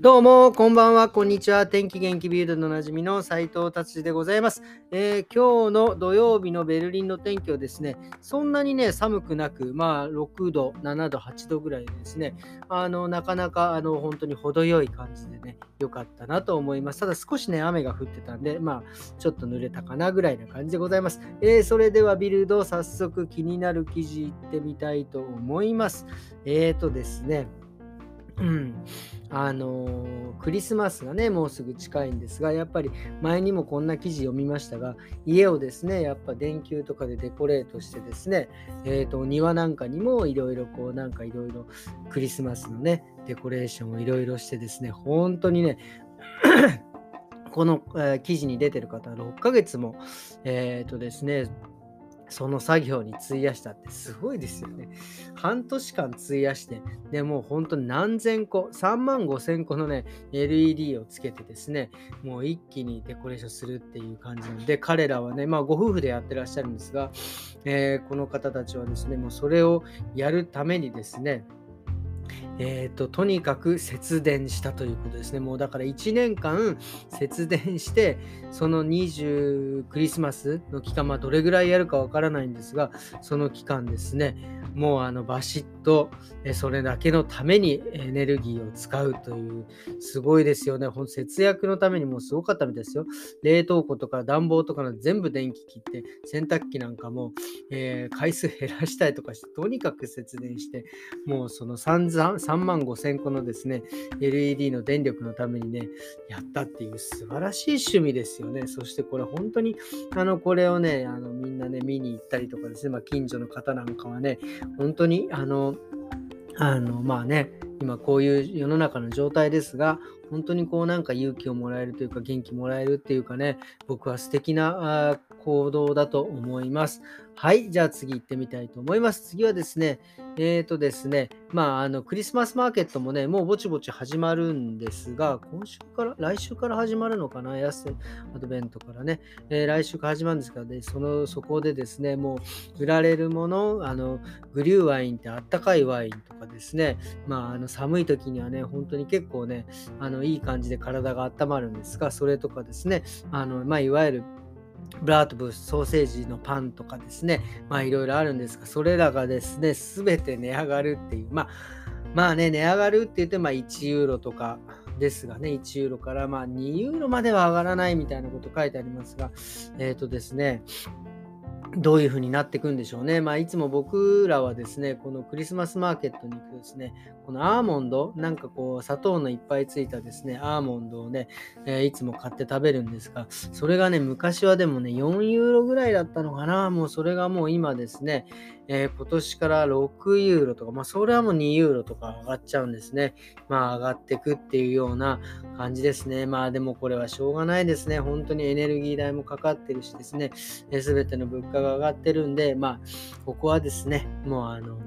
どうも、こんばんは、こんにちは。天気元気ビルドのおなじみの斉藤達でございます、えー、今日の土曜日のベルリンの天気はですね、そんなにね、寒くなく、まあ、6度、7度、8度ぐらいですね、あの、なかなか、あの、本当に程よい感じでね、良かったなと思います。ただ少しね、雨が降ってたんで、まあ、ちょっと濡れたかなぐらいな感じでございます。えー、それではビルド、早速気になる記事いってみたいと思います。えーとですね、うん、あの、クリスマスがねもうすぐ近いんですがやっぱり前にもこんな記事読みましたが家をですねやっぱ電球とかでデコレートしてですね、えーと、庭なんかにもいろいろこうなんかいろいろクリスマスのねデコレーションをいろいろしてですね本当にねこの、えー、記事に出てる方は6ヶ月もえっ、ー、とですねその作業に費やしたってすごいですよね。半年間費やして、でもう本当に何千個、3万5千個のね、LED をつけてですね、もう一気にデコレーションするっていう感じで、彼らはね、まあご夫婦でやってらっしゃるんですが、えー、この方たちはですね、もうそれをやるためにですね、えーと、とにかく節電したということですね。もうだから1年間節電して、その20クリスマスの期間、まあ、どれぐらいやるかわからないんですが、その期間ですね、もうあのバシッとそれだけのためにエネルギーを使うという、すごいですよね。ほん節約のためにもすごかったみたいですよ。冷凍庫とか暖房とかの全部電気切って、洗濯機なんかも、えー、回数減らしたりとかして、とにかく節電して、もうその散々、3万5千個のですね、LED の電力のためにね、やったっていう素晴らしい趣味ですよね。そしてこれ本当に、あの、これをね、あのみんなね、見に行ったりとかですね、まあ、近所の方なんかはね、本当に、あの、あの、まあね、今こういう世の中の状態ですが、本当にこうなんか勇気をもらえるというか元気もらえるっていうかね、僕は素敵な行動だと思います。はい、じゃあ次行ってみたいと思います。次はですね、えっ、ー、とですね、まあ、あの、クリスマスマーケットもね、もうぼちぼち始まるんですが、今週から、来週から始まるのかな、安瀬アドベントからね、えー、来週から始まるんですからね、その、そこでですね、もう、売られるもの、あの、グリューワインってあったかいワインとかですね、まあ、あの、寒い時にはね、本当に結構ね、あの、いい感じで体が温まるんですが、それとかですね、あの、まあ、いわゆる、ブラートブースソーセージのパンとかですね、まあいろいろあるんですが、それらがですね、すべて値上がるっていう、まあ、まあね、値上がるって言って、まあ1ユーロとかですがね、1ユーロからまあ2ユーロまでは上がらないみたいなこと書いてありますが、えっ、ー、とですね、どういうふうになっていくんでしょうね。まあ、いつも僕らはですね、このクリスマスマーケットに行くとですね、このアーモンド、なんかこう、砂糖のいっぱいついたですね、アーモンドをね、えー、いつも買って食べるんですが、それがね、昔はでもね、4ユーロぐらいだったのかな。もうそれがもう今ですね、えー、今年から6ユーロとか、まあ、それはもう2ユーロとか上がっちゃうんですね。まあ、上がってくっていうような感じですね。まあ、でもこれはしょうがないですね。本当にエネルギー代もかかってるしですね、す、え、べ、ての物価が上がってるんで、まあ、ここはですね、もうあの、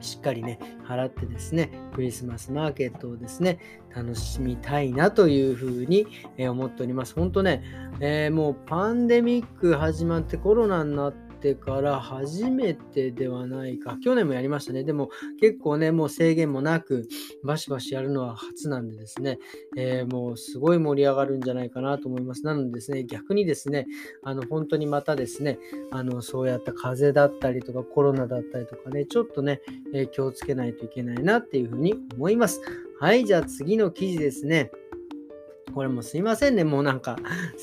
しっかりね、払ってですね、クリスマスマーケットをですね、楽しみたいなというふうに思っております。本当ね、えー、もうパンデミック始まってコロナになって、てから初めてではないか。去年もやりましたね。でも結構ね、もう制限もなく、バシバシやるのは初なんでですね、えー、もうすごい盛り上がるんじゃないかなと思います。なのでですね、逆にですね、あの本当にまたですね、あのそうやった風邪だったりとかコロナだったりとかね、ちょっとね、えー、気をつけないといけないなっていうふうに思います。はい、じゃあ次の記事ですね。これもすいませんね。もうなんか、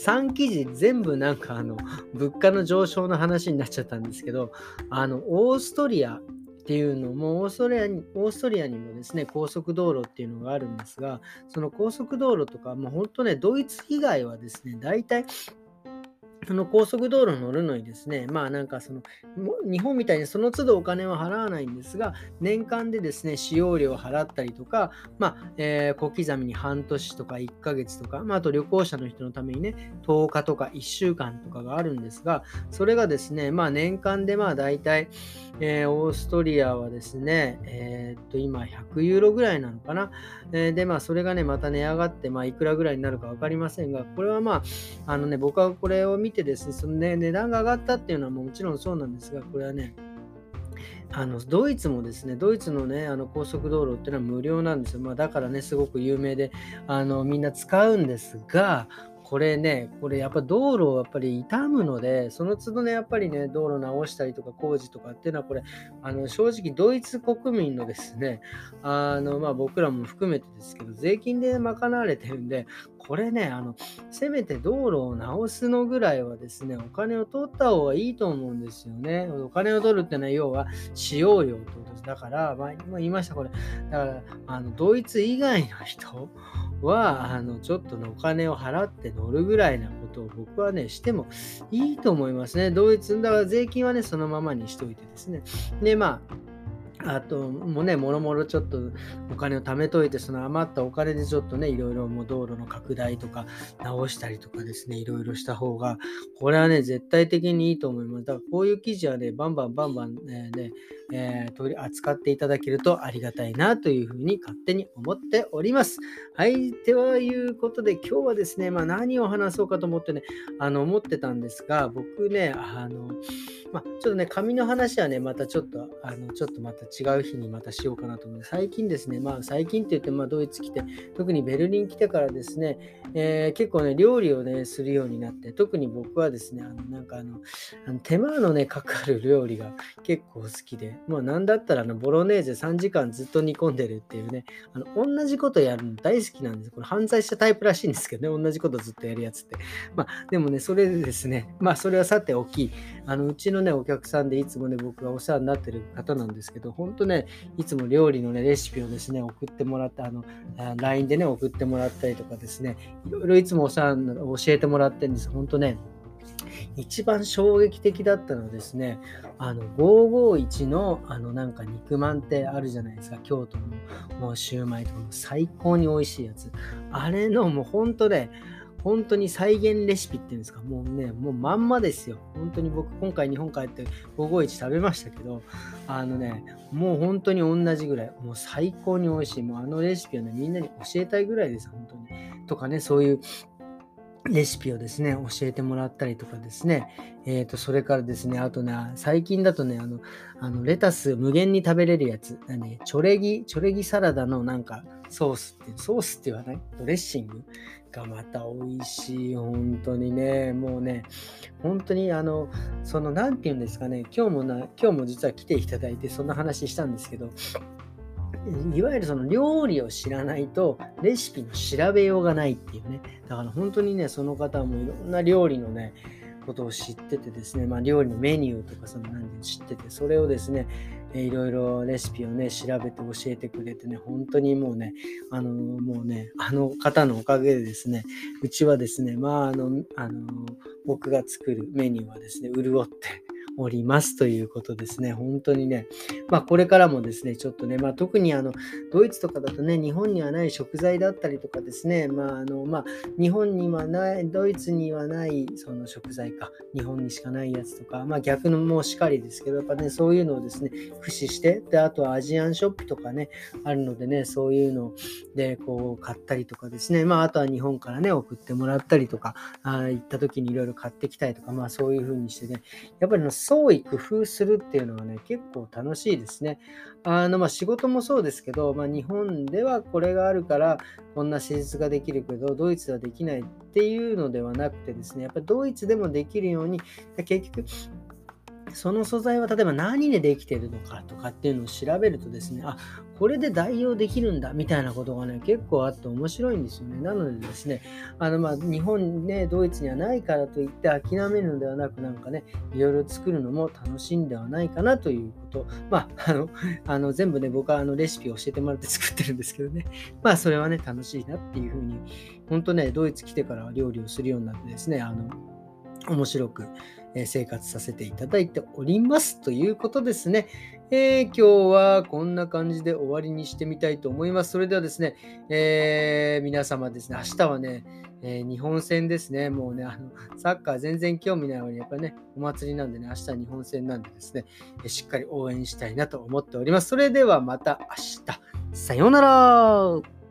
3記事全部なんかあの、物価の上昇の話になっちゃったんですけど、あの、オーストリアっていうのもオーストリアに、オーストリアにもですね、高速道路っていうのがあるんですが、その高速道路とか、もう本当ね、ドイツ以外はですね、大体その高速道路乗るのにですね、まあなんかその、日本みたいにその都度お金は払わないんですが、年間でですね、使用料を払ったりとか、まあ、えー、小刻みに半年とか1ヶ月とか、まあ、あと旅行者の人のためにね、10日とか1週間とかがあるんですが、それがですね、まあ年間でまあ大体、えー、オーストリアはですね、えー、っと、今100ユーロぐらいなのかな？えー、で、まあそれがね、また値上がって、まあいくらぐらいになるか分かりませんが、これはまあ、あのね、僕はこれを見てですね、そのね、値段が上がったっていうのはもちろんそうなんですが、これはね、あのドイツもですね、ドイツのね、あの高速道路っていうのは無料なんですよ。まあ、だからね、すごく有名で、あのみんな使うんですが、これね、これやっぱ道路をやっぱり傷むので、その都度ね、やっぱりね、道路直したりとか工事とかっていうのは、これ、あの正直、ドイツ国民のですね、あのまあ、僕らも含めてですけど、税金で賄われてるんで、これね、あの、せめて道路を直すのぐらいはですね、お金を取った方がいいと思うんですよね。お金を取るってのは、要は使用料ってことです。だから、前にも言いました、これ。だから、あのドイツ以外の人は、あの、ちょっとのお金を払って乗るぐらいなことを僕はね、してもいいと思いますね。ドイツ、だから税金はね、そのままにしといてですね。で、まあ、あともうね、もろもろちょっとお金を貯めといて、その余ったお金でちょっとね、いろいろもう道路の拡大とか直したりとかですね、いろいろした方が、これはね、絶対的にいいと思います。だからこういう記事はね、バンバンバンバンね、ねえー、取り扱っていただけるとありがたいなというふうに勝手に思っております。はい、ではいうことで今日はですね、まあ、何を話そうかと思ってね、あの思ってたんですが、僕ね、あの、まあ、ちょっとね、紙の話はね、またちょっと、あの、ちょっとまた違う日にまたしようかなと思う最近ですね、まあ、最近って言って、まあ、ドイツ来て、特にベルリン来てからですね、えー、結構ね、料理をね、するようになって、特に僕はですね、あの、なんかあの、あの手間のね、かかる料理が結構好きで、ま、なんだったら、あの、ボロネーゼ3時間ずっと煮込んでるっていうね、あの、同じことやるの大好きなんです。これ犯罪したタイプらしいんですけどね、同じことずっとやるやつって。まあ、でもね、それでですね、まあ、それはさておき、あの、うちのね、お客さんでいつもね、僕がお世話になってる方なんですけど、本当ね、いつも料理のね、レシピをですね、送ってもらって、あの、LINE でね、送ってもらったりとかですね、いろいろいつもお世話教えてもらってるんです。本当ね、一番衝撃的だったのはですね、あの551のあのなんか肉まんってあるじゃないですか、京都のもうシューマイとかも最高に美味しいやつ。あれのもう本当ね、本当に再現レシピっていうんですか、もうね、もうまんまですよ。本当に僕、今回日本帰って551食べましたけど、あのね、もう本当に同じぐらい、もう最高に美味しい。もうあのレシピをね、みんなに教えたいぐらいです、本当に。とかね、そういうレシピをですね、教えてもらったりとかですね、えっ、ー、と、それからですね、あとね、最近だとね、あの、あのレタス無限に食べれるやつ、ね、チョレギ、チョレギサラダのなんかソースって、ソースって言わない？ドレッシング？がまた美味しい、本当にね、もうね、本当にあの、その、なんて言うんですかね、今日もな、今日も実は来ていただいて、そんな話したんですけど、いわゆるその料理を知らないとレシピの調べようがないっていうね。だから本当にね、その方もいろんな料理のね、ことを知っててですね、まあ、料理のメニューとかその何で知ってて、それをですね、いろいろレシピをね、調べて教えてくれてね、本当にもうね、あのもうね、あの方のおかげでですね、うちはですね、まあ、あの、あの僕が作るメニューはですね、潤って、おりますということですね。本当にね、まあこれからもですね、ちょっとね、まあ特にあの、ドイツとかだとね、日本にはない食材だったりとかですね、まああの、まあ日本にはない、ドイツにはないその食材か、日本にしかないやつとか、まあ逆のもしかりですけど、やっぱね、そういうのをですね、駆使して、で、あとはアジアンショップとかね、あるのでね、そういうのでこう買ったりとかですね、まああとは日本からね、送ってもらったりとか、あ行った時にいろいろ買ってきたりとか、まあそういう風にしてね、やっぱりの創意工夫するっていうのはね、結構楽しいですね。あの、まあ、仕事もそうですけど、まあ、日本ではこれがあるから、こんな施術ができるけど、ドイツではできないっていうのではなくてですね、やっぱりドイツでもできるように、結局、その素材は例えば何でできてるのかとかっていうのを調べるとですね、あ、これで代用できるんだみたいなことがね、結構あって面白いんですよね。なのでですね、あのまあ日本ね、ドイツにはないからといって諦めるのではなく、なんかね、いろいろ作るのも楽しいんではないかなということ。まあ、あの、あの全部ね、僕はあのレシピを教えてもらって作ってるんですけどね、まあそれはね、楽しいなっていうふうに、本当ね、ドイツ来てから料理をするようになってですね、あの、面白くえ生活させていただいておりますということですね。えー、今日はこんな感じで終わりにしてみたいと思います。それではですね、えー、皆様ですね、明日はね、えー、日本戦ですね、もうね、あのサッカー全然興味ないのに、やっぱりね、お祭りなんでね、明日は日本戦なんでですね、えしっかり応援したいなと思っております。それではまた明日。さようなら